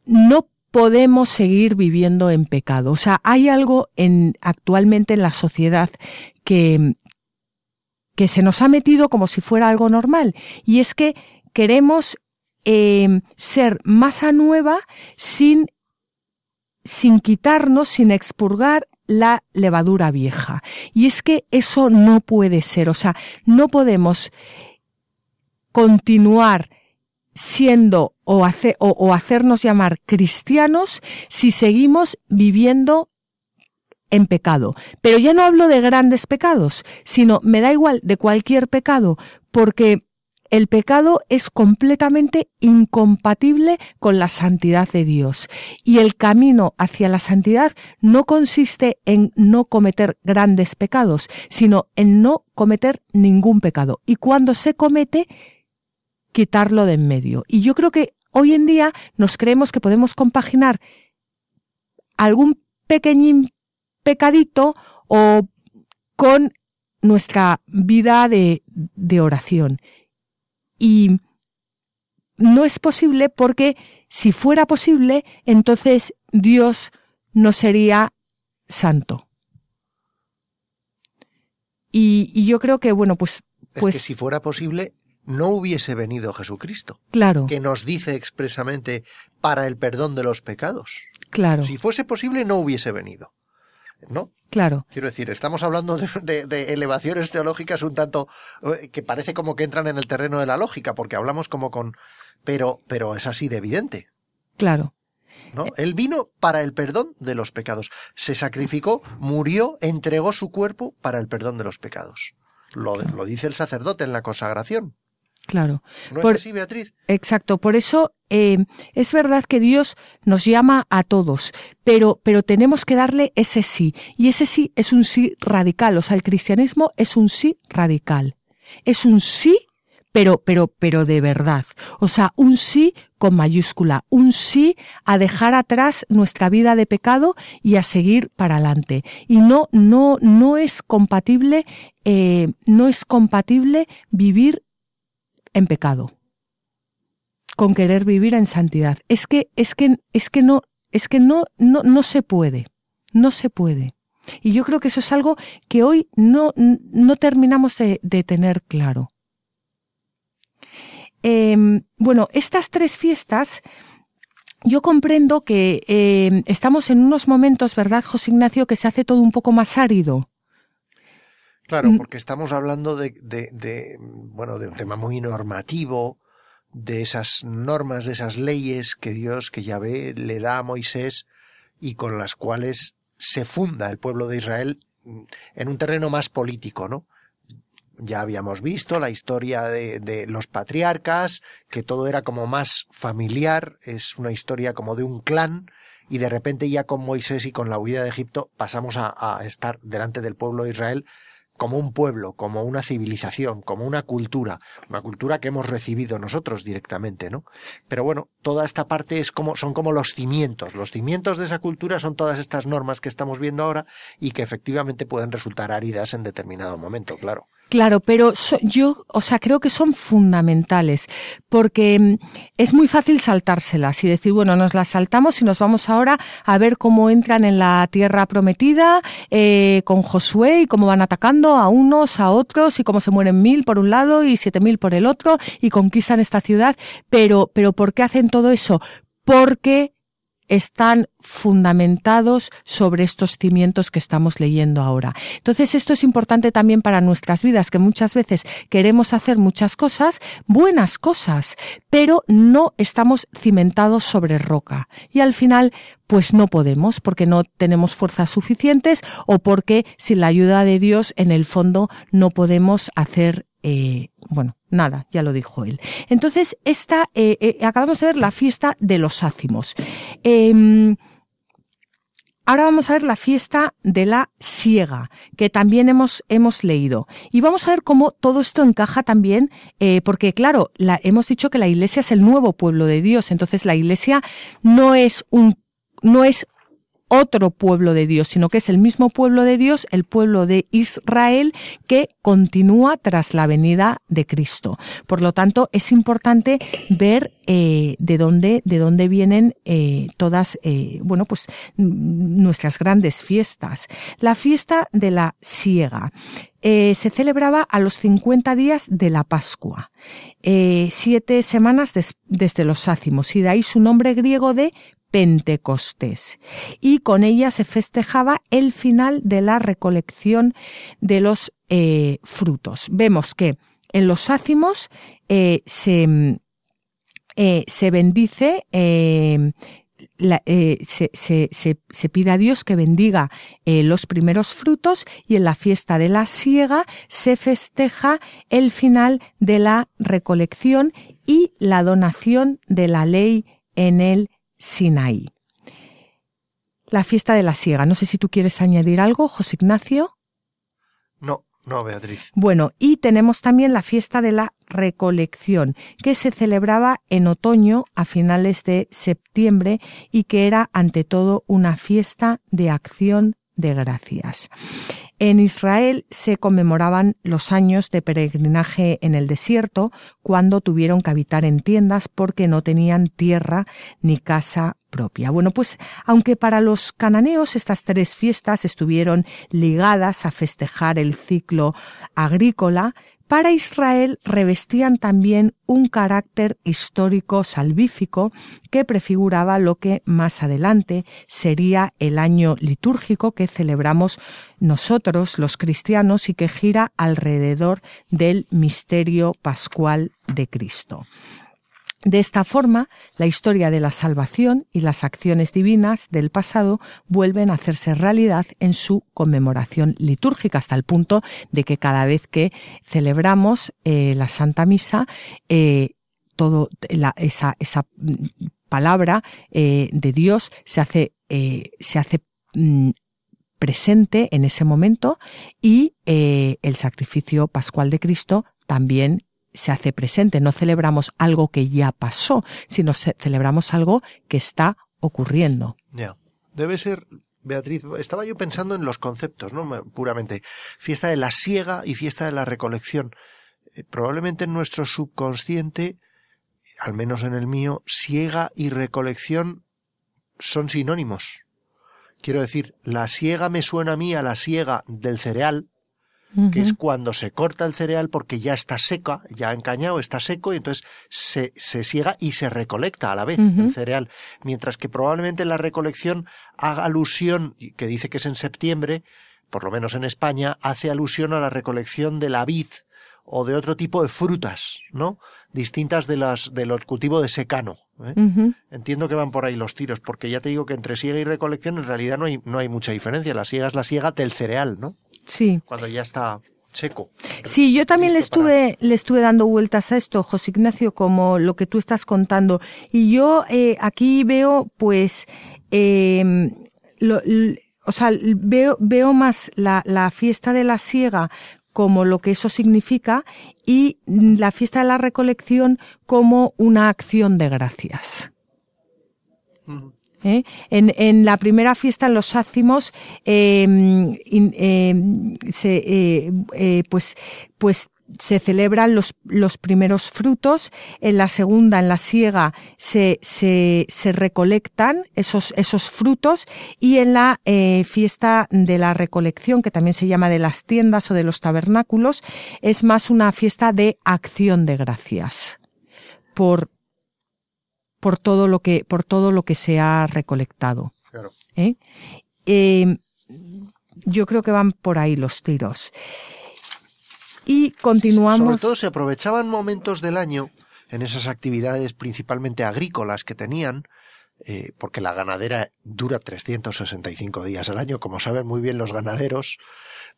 Speaker 3: no podemos seguir viviendo en pecado. O sea, hay algo en, actualmente en la sociedad que, que se nos ha metido como si fuera algo normal. Y es que queremos eh, ser masa nueva sin, sin quitarnos, sin expurgar la levadura vieja. Y es que eso no puede ser. O sea, no podemos continuar siendo o, hacernos llamar cristianos si seguimos viviendo en pecado. Pero ya no hablo de grandes pecados, sino me da igual de cualquier pecado, porque el pecado es completamente incompatible con la santidad de Dios. Y el camino hacia la santidad no consiste en no cometer grandes pecados, sino en no cometer ningún pecado. Y cuando se comete, quitarlo de en medio. Y yo creo que hoy en día nos creemos que podemos compaginar algún pequeñín pecadito o con nuestra vida de, de oración. Y no es posible porque si fuera posible, entonces Dios no sería santo. Y, yo creo que, bueno, pues... pues
Speaker 4: que si fuera posible, no hubiese venido Jesucristo.
Speaker 3: Claro.
Speaker 4: Que nos dice expresamente para el perdón de los pecados.
Speaker 3: Claro.
Speaker 4: Si fuese posible, no hubiese venido. ¿No?
Speaker 3: Claro.
Speaker 4: Quiero decir, estamos hablando de, elevaciones teológicas un tanto eh, que parece como que entran en el terreno de la lógica, porque hablamos como con. Pero, pero es así de evidente.
Speaker 3: Claro.
Speaker 4: ¿no? Él vino para el perdón de los pecados. Se sacrificó, murió, entregó su cuerpo para el perdón de los pecados. Lo, lo dice el sacerdote en la consagración.
Speaker 3: Claro.
Speaker 4: ¿No Por, es así, Beatriz?
Speaker 3: Exacto. Por eso eh, es verdad que Dios nos llama a todos, pero, pero tenemos que darle ese sí. Y ese sí es un sí radical. O sea, el cristianismo es un sí radical. Es un sí, pero, pero, pero de verdad. O sea, un sí con mayúscula. Un sí a dejar atrás nuestra vida de pecado y a seguir para adelante. Y no, no, no es compatible, eh, no es compatible vivir en pecado, con querer vivir en santidad. Es que, es que, es que no, es que no, no, no se puede, no se puede. Y yo creo que eso es algo que hoy no, no terminamos de, tener claro. Em, bueno, estas tres fiestas, yo comprendo que em, estamos en unos momentos, ¿verdad, José Ignacio, que se hace todo un poco más árido.
Speaker 4: Claro, mm. porque estamos hablando de, de, de, bueno, de un tema muy normativo, de esas normas, de esas leyes que Dios, que Yahvé le da a Moisés y con las cuales se funda el pueblo de Israel en un terreno más político, ¿no? Ya habíamos visto la historia de, de, los patriarcas, que todo era como más familiar, es una historia como de un clan, y de repente ya con Moisés y con la huida de Egipto pasamos a, a estar delante del pueblo de Israel como un pueblo, como una civilización, como una cultura, una cultura que hemos recibido nosotros directamente, ¿no? Pero bueno, toda esta parte es como, son como los cimientos. Los cimientos de esa cultura son todas estas normas que estamos viendo ahora y que efectivamente pueden resultar áridas en determinado momento, claro.
Speaker 3: Claro, pero yo, o sea, creo que son fundamentales, porque mm, es muy fácil saltárselas y decir, bueno, nos las saltamos y nos vamos ahora a ver cómo entran en la tierra prometida eh, con Josué y cómo van atacando a unos, a otros y cómo se mueren mil por un lado y siete mil por el otro y conquistan esta ciudad. Pero, pero ¿por qué hacen todo eso? Porque están fundamentados sobre estos cimientos que estamos leyendo ahora. Entonces, esto es importante también para nuestras vidas, que muchas veces queremos hacer muchas cosas, buenas cosas, pero no estamos cimentados sobre roca. Y al final, pues no podemos, porque no tenemos fuerzas suficientes o porque sin la ayuda de Dios, en el fondo, no podemos hacer eh, bueno, nada, ya lo dijo él. Entonces, esta, eh, eh, acabamos de ver la fiesta de los ácimos. Em, ahora vamos a ver la fiesta de la siega, que también hemos, hemos leído. Y vamos a ver cómo todo esto encaja también, eh, porque claro, la, hemos dicho que la iglesia es el nuevo pueblo de Dios, entonces la iglesia no es un, no es otro pueblo de Dios, sino que es el mismo pueblo de Dios, el pueblo de Israel, que continúa tras la venida de Cristo. Por lo tanto, es importante ver eh, de dónde de dónde vienen eh, todas, eh, bueno, pues nuestras grandes fiestas. La fiesta de la siega. se celebraba a los 50 días de la Pascua, siete semanas desde los ácimos, y de ahí su nombre griego de Pentecostés. Y con ella se festejaba el final de la recolección de los eh, frutos. Vemos que en los ácimos eh, se, eh, se bendice eh, eh, se, se, se, pide a Dios que bendiga eh, los primeros frutos y en la fiesta de la siega se festeja el final de la recolección y la donación de la ley en el Sinaí. La fiesta de la siega. No sé si tú quieres añadir algo, José Ignacio.
Speaker 4: No, no, Beatriz.
Speaker 3: Bueno, y tenemos también la fiesta de la recolección, que se celebraba en otoño a finales de septiembre y que era ante todo una fiesta de acción de gracias. En Israel se conmemoraban los años de peregrinaje en el desierto cuando tuvieron que habitar en tiendas porque no tenían tierra ni casa propia. Bueno, pues aunque para los cananeos estas tres fiestas estuvieron ligadas a festejar el ciclo agrícola, para Israel revestían también un carácter histórico salvífico que prefiguraba lo que más adelante sería el año litúrgico que celebramos nosotros los cristianos y que gira alrededor del misterio pascual de Cristo. De esta forma, la historia de la salvación y las acciones divinas del pasado vuelven a hacerse realidad en su conmemoración litúrgica, hasta el punto de que cada vez que celebramos eh, la Santa Misa, eh, todo esa, palabra eh, de Dios se hace, hace mm, presente en ese momento y el sacrificio pascual de Cristo también se hace presente. No celebramos algo que ya pasó, sino celebramos algo que está ocurriendo.
Speaker 4: Ya. Debe ser, Beatriz, estaba yo pensando en los conceptos, ¿no? Puramente. Fiesta de la siega y fiesta de la recolección. Eh, probablemente en nuestro subconsciente, al menos en el mío, siega y recolección son sinónimos. Quiero decir, la siega me suena a mí a la siega del cereal, que es cuando se corta el cereal porque ya está seca, ya encañado, está seco, y entonces se, se siega y se recolecta a la vez el cereal. Mientras que probablemente la recolección haga alusión, que dice que es en septiembre, por lo menos en España, hace alusión a la recolección de la vid o de otro tipo de frutas, ¿no? Distintas de las del cultivo de secano. ¿eh? Entiendo que van por ahí los tiros, porque ya te digo que entre siega y recolección en realidad no hay, no hay mucha diferencia. La siega es la siega del cereal, ¿no?
Speaker 3: Sí.
Speaker 4: Cuando ya está seco.
Speaker 3: Sí, yo también le estuve, le estuve dando vueltas a esto, José Ignacio, como lo que tú estás contando. Y yo eh, aquí veo, pues, eh, o sea, veo, veo más la, la fiesta de la siega como lo que eso significa y la fiesta de la recolección como una acción de gracias. ¿Eh? En, en, la primera fiesta, en los ácimos, em, em, se, eh, eh, pues, pues se celebran los, los primeros frutos, en la segunda, en la siega, se, se, se recolectan esos, esos frutos. Y en la eh, fiesta de la recolección, que también se llama de las tiendas o de los tabernáculos, es más una fiesta de acción de gracias. Por, por todo lo que, por todo lo que se ha recolectado. ¿Eh? Em, yo creo que van por ahí los tiros. Y continuamos.
Speaker 4: Sobre todo se aprovechaban momentos del año en esas actividades principalmente agrícolas que tenían, eh, porque la ganadera dura 365 días al año, como saben muy bien los ganaderos,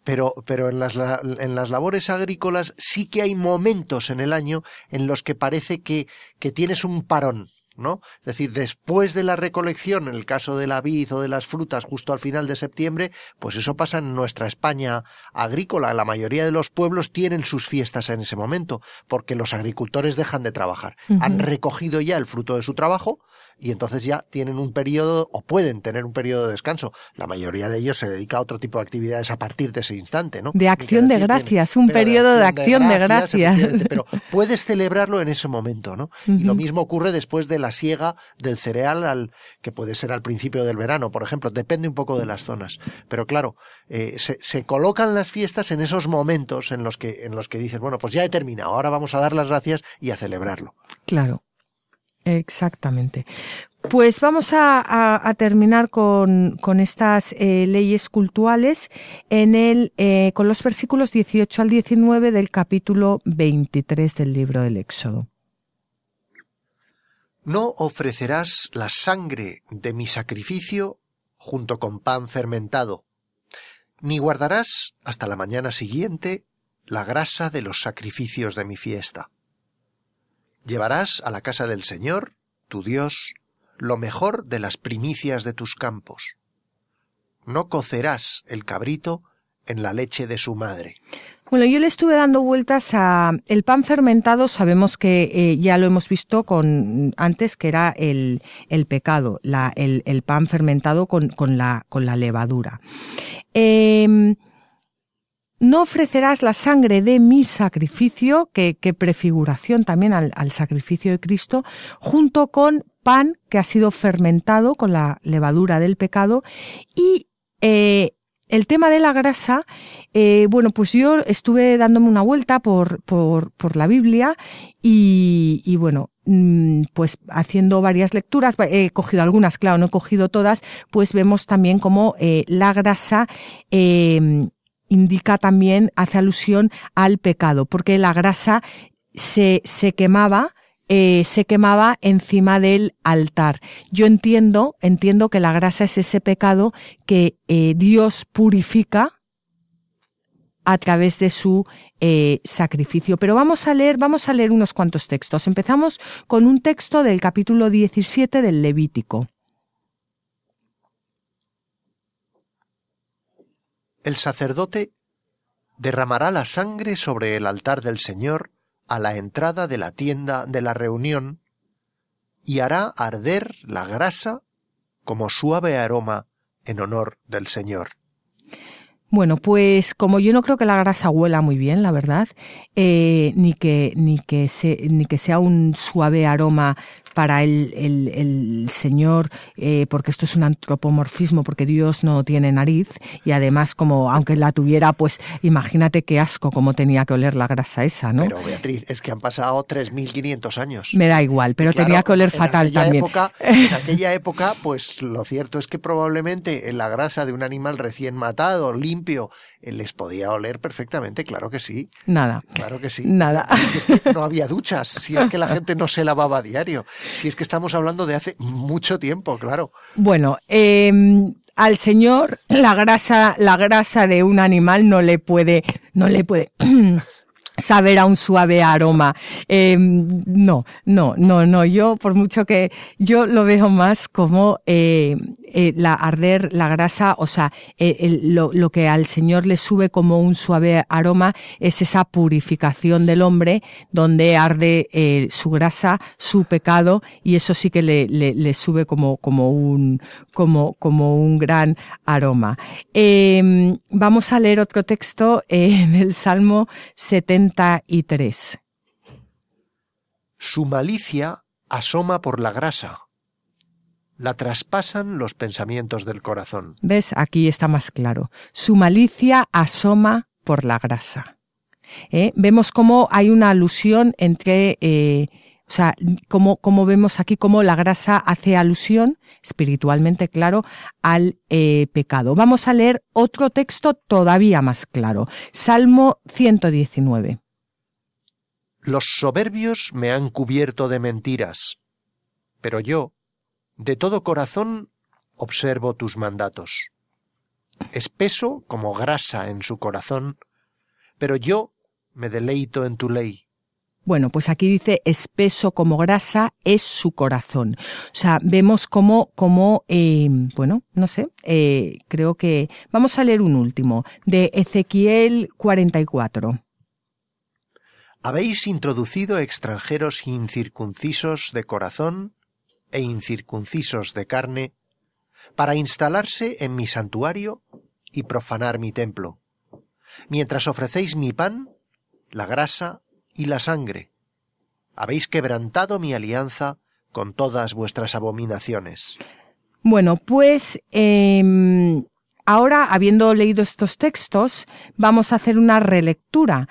Speaker 4: pero, pero en, las, en las labores agrícolas sí que hay momentos en el año en los que parece que, que tienes un parón, ¿no? Es decir, después de la recolección, en el caso de la vid o de las frutas, justo al final de septiembre, pues eso pasa en nuestra España agrícola. La mayoría de los pueblos tienen sus fiestas en ese momento, porque los agricultores dejan de trabajar. Han recogido ya el fruto de su trabajo y entonces ya tienen un periodo o pueden tener un periodo de descanso. La mayoría de ellos se dedica a otro tipo de actividades a partir de ese instante, ¿no?
Speaker 3: De acción de gracias, un periodo de acción de gracias.
Speaker 4: Pero puedes celebrarlo en ese momento, ¿no? Y lo mismo ocurre después de la siega del cereal, al, que puede ser al principio del verano, por ejemplo, depende un poco de las zonas. Pero claro, eh, se, se, colocan las fiestas en esos momentos en los que, en los que dices, bueno, pues ya he terminado, ahora vamos a dar las gracias y a celebrarlo.
Speaker 3: Claro. Exactamente. pues vamos a, terminar con, estas eh, leyes cultuales en eh, con los versículos 18 al 19 del capítulo 23 del libro del Éxodo.
Speaker 4: No ofrecerás la sangre de mi sacrificio junto con pan fermentado, ni guardarás hasta la mañana siguiente la grasa de los sacrificios de mi fiesta. Llevarás a la casa del Señor, tu Dios, lo mejor de las primicias de tus campos. No cocerás el cabrito en la leche de su madre.
Speaker 3: Bueno, yo le estuve dando vueltas a el pan fermentado. Sabemos que eh, ya lo hemos visto con antes que era el, el pecado, la, el, el, pan fermentado con, con, la, con la levadura. Eh, no ofrecerás la sangre de mi sacrificio, que, prefiguración también al, sacrificio de Cristo, junto con pan que ha sido fermentado con la levadura del pecado. Y eh, el tema de la grasa, eh, bueno, pues yo estuve dándome una vuelta por, por, por la Biblia y, y, bueno, mm, pues haciendo varias lecturas, he cogido algunas, claro, no he cogido todas, pues vemos también como eh, la grasa eh, indica también, hace alusión al pecado, porque la grasa se, se quemaba, eh, se quemaba encima del altar. Yo entiendo, entiendo que la grasa es ese pecado que eh, Dios purifica a través de su eh, sacrificio. Pero vamos a leer, vamos a leer unos cuantos textos. Empezamos con un texto del capítulo 17 del Levítico.
Speaker 4: El sacerdote derramará la sangre sobre el altar del Señor a la entrada de la tienda de la reunión y hará arder la grasa como suave aroma en honor del Señor.
Speaker 3: Bueno, pues como yo no creo que la grasa huela muy bien, la verdad, eh, ni que ni que ni que sea un suave aroma para el, el, Señor, eh, porque esto es un antropomorfismo, porque Dios no tiene nariz y además como aunque la tuviera, pues imagínate qué asco como tenía que oler la grasa esa, ¿no?
Speaker 4: Pero Beatriz, es que han pasado 3.500 años.
Speaker 3: Me da igual, pero tenía que oler fatal también.
Speaker 4: en aquella época, pues lo cierto es que probablemente en la grasa de un animal recién matado, limpio, les podía oler perfectamente, claro que sí.
Speaker 3: Nada.
Speaker 4: Claro que sí.
Speaker 3: Nada.
Speaker 4: Es que no había duchas, si es que la gente no se lavaba a diario. Si es que estamos hablando de hace mucho tiempo, claro.
Speaker 3: Bueno, em, al señor la grasa, la grasa de un animal no le puede, no le puede saber a un suave aroma. Em, no, no, no, no. Yo, por mucho que yo lo veo más como eh, eh, la arder la grasa, o sea, eh, lo, lo, que al Señor le sube como un suave aroma es esa purificación del hombre, donde arde eh, su grasa, su pecado, y eso sí que le, le, le sube como, como un, como, como un gran aroma. Em, vamos a leer otro texto en el Salmo 73.
Speaker 4: Su malicia asoma por la grasa la traspasan los pensamientos del corazón.
Speaker 3: ¿Ves? Aquí está más claro. Su malicia asoma por la grasa. ¿Eh? Vemos cómo hay una alusión entre, eh, o sea, como, como vemos aquí cómo la grasa hace alusión, espiritualmente claro, al eh, pecado. Vamos a leer otro texto todavía más claro. Salmo 119.
Speaker 4: Los soberbios me han cubierto de mentiras, pero yo, de todo corazón observo tus mandatos. Espeso como grasa en su corazón, pero yo me deleito en tu ley.
Speaker 3: Bueno, pues aquí dice espeso como grasa es su corazón. O sea, vemos como, como, eh, bueno, no sé, eh, creo que vamos a leer un último de Ezequiel 44.
Speaker 4: Habéis introducido extranjeros incircuncisos de corazón e incircuncisos de carne, para instalarse en mi santuario y profanar mi templo, mientras ofrecéis mi pan, la grasa y la sangre. Habéis quebrantado mi alianza con todas vuestras abominaciones.
Speaker 3: Bueno, pues em, ahora, habiendo leído estos textos, vamos a hacer una relectura.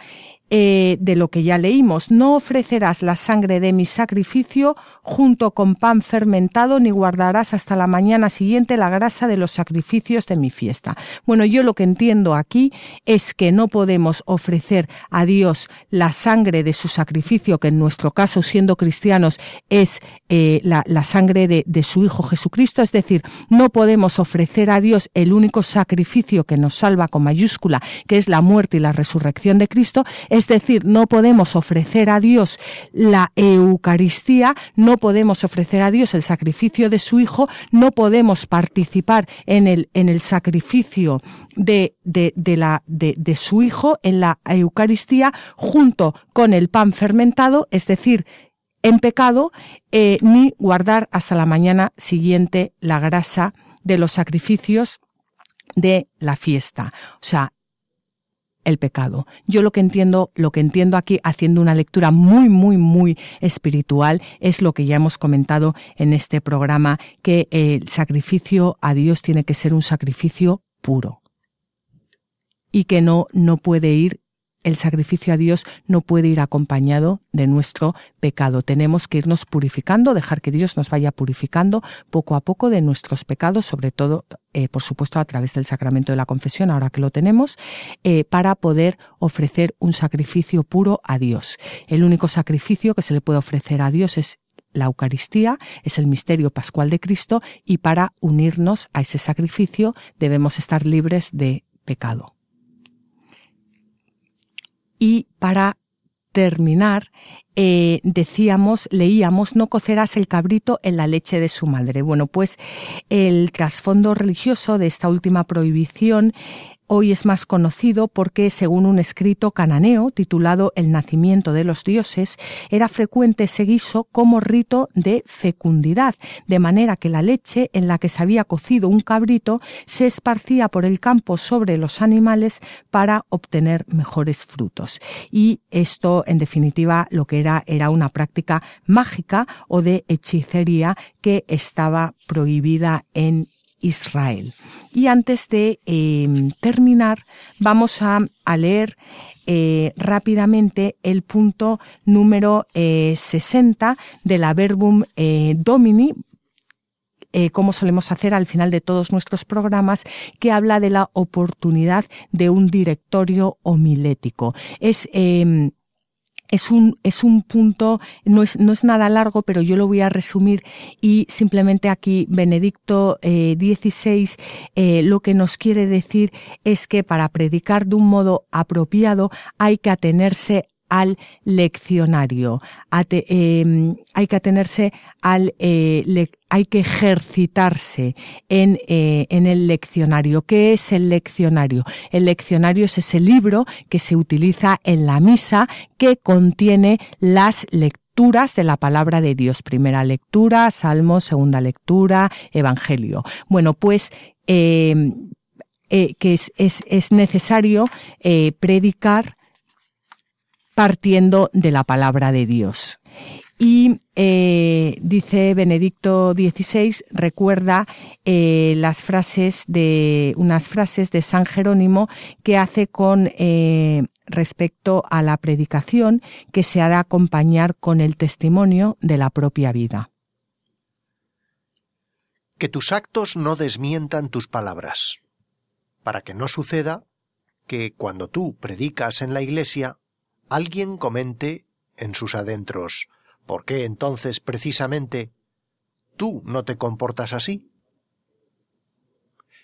Speaker 3: Eh, de lo que ya leímos. No ofrecerás la sangre de mi sacrificio junto con pan fermentado, ni guardarás hasta la mañana siguiente la grasa de los sacrificios de mi fiesta. Bueno, yo lo que entiendo aquí es que no podemos ofrecer a Dios la sangre de su sacrificio, que en nuestro caso, siendo cristianos, es eh, la, sangre de, de su Hijo Jesucristo. Es decir, no podemos ofrecer a Dios el único sacrificio que nos salva con mayúscula, que es la muerte y la resurrección de Cristo, es decir, no podemos ofrecer a Dios la Eucaristía, no podemos ofrecer a Dios el sacrificio de su Hijo, no podemos participar en el, en el sacrificio de, de, de la, de, de su Hijo en la Eucaristía junto con el pan fermentado, es decir, en pecado, eh, ni guardar hasta la mañana siguiente la grasa de los sacrificios de la fiesta. O sea, el pecado. Yo lo que entiendo, lo que entiendo aquí haciendo una lectura muy, muy, muy espiritual es lo que ya hemos comentado en este programa, que el sacrificio a Dios tiene que ser un sacrificio puro y que no, no puede ir el sacrificio a Dios no puede ir acompañado de nuestro pecado. Tenemos que irnos purificando, dejar que Dios nos vaya purificando poco a poco de nuestros pecados, sobre todo, eh, por supuesto, a través del sacramento de la confesión, ahora que lo tenemos, eh, para poder ofrecer un sacrificio puro a Dios. El único sacrificio que se le puede ofrecer a Dios es la Eucaristía es el misterio pascual de Cristo y para unirnos a ese sacrificio debemos estar libres de pecado. Y para terminar, eh, decíamos, leíamos, no cocerás el cabrito en la leche de su madre. Bueno, pues el trasfondo religioso de esta última prohibición Hoy es más conocido porque, según un escrito cananeo titulado El nacimiento de los dioses, era frecuente ese guiso como rito de fecundidad, de manera que la leche en la que se había cocido un cabrito se esparcía por el campo sobre los animales para obtener mejores frutos. Y esto, en definitiva, lo que era era una práctica mágica o de hechicería que estaba prohibida en Israel. Y antes de eh, terminar, vamos a, leer eh, rápidamente el punto número eh, 60 de la Verbum eh, Domini, eh, como solemos hacer al final de todos nuestros programas, que habla de la oportunidad de un directorio homilético. Es eh, es un, es un punto, no es, no es nada largo, pero yo lo voy a resumir. Y simplemente aquí Benedicto XVI eh, eh, lo que nos quiere decir es que para predicar de un modo apropiado hay que atenerse al leccionario. eh, hay que atenerse al, eh, hay que ejercitarse en, eh, en el leccionario. ¿Qué es el leccionario? El leccionario es ese libro que se utiliza en la misa que contiene las lecturas de la palabra de Dios. Primera lectura, Salmo, segunda lectura, Evangelio. Bueno, pues eh, eh, que es, es, es necesario predicar partiendo de la palabra de Dios. Y eh, dice Benedicto XVI, recuerda eh, las frases de unas frases de San Jerónimo que hace con eh, respecto a la predicación que se ha de acompañar con el testimonio de la propia vida.
Speaker 4: Que tus actos no desmientan tus palabras, para que no suceda que cuando tú predicas en la iglesia, alguien comente en sus adentros, ¿por qué entonces precisamente tú no te comportas así?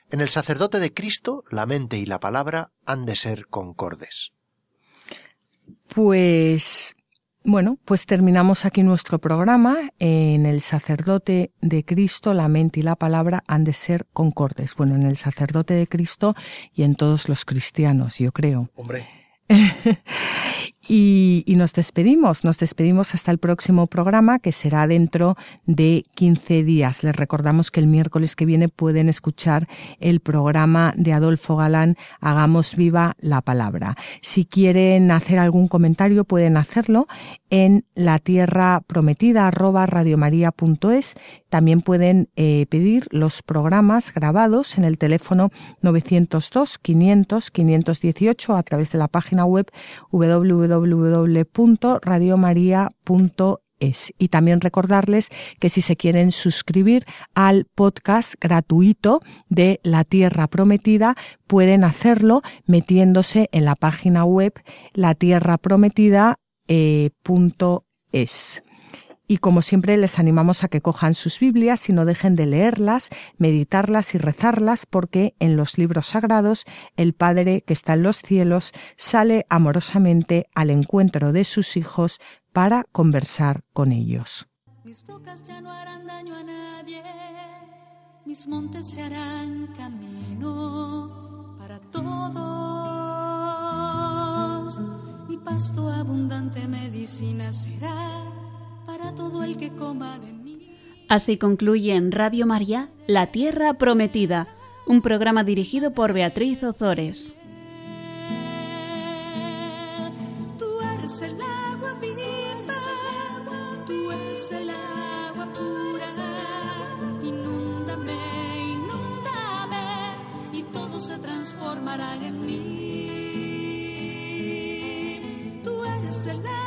Speaker 4: En el sacerdote de Cristo, la mente y la palabra han de ser concordes.
Speaker 3: Pues bueno, pues terminamos aquí nuestro programa. En el sacerdote de Cristo, la mente y la palabra han de ser concordes. Bueno, en el sacerdote de Cristo y en todos los cristianos, yo creo.
Speaker 4: Hombre.
Speaker 3: Y, y, nos despedimos, nos despedimos hasta el próximo programa que será dentro de 15 días. Les recordamos que el miércoles que viene pueden escuchar el programa de Adolfo Galán, Hagamos viva la palabra. Si quieren hacer algún comentario pueden hacerlo en la tierra prometida arroba. También pueden eh, pedir los programas grabados en el teléfono 902 500 518 a través de la página web www www.radiomaria.es. Y también recordarles que si se quieren suscribir al podcast gratuito de La Tierra Prometida, pueden hacerlo metiéndose en la página web latierraprometida.es. Y como siempre les animamos a que cojan sus Biblias y no dejen de leerlas, meditarlas y rezarlas porque en los libros sagrados el Padre que está en los cielos sale amorosamente al encuentro de sus hijos para conversar con ellos.
Speaker 1: Mis rocas ya no harán daño a nadie, mis montes se harán camino para todos. Mi pasto abundante medicina será para todo el que coma de mí.
Speaker 2: Así concluye en Radio María La Tierra Prometida, un programa dirigido por Beatriz Ozores.
Speaker 1: Tú eres el agua viva, tú eres el agua pura. Inúndame, inúndame, y todo se transformará en mí. Tú eres el agua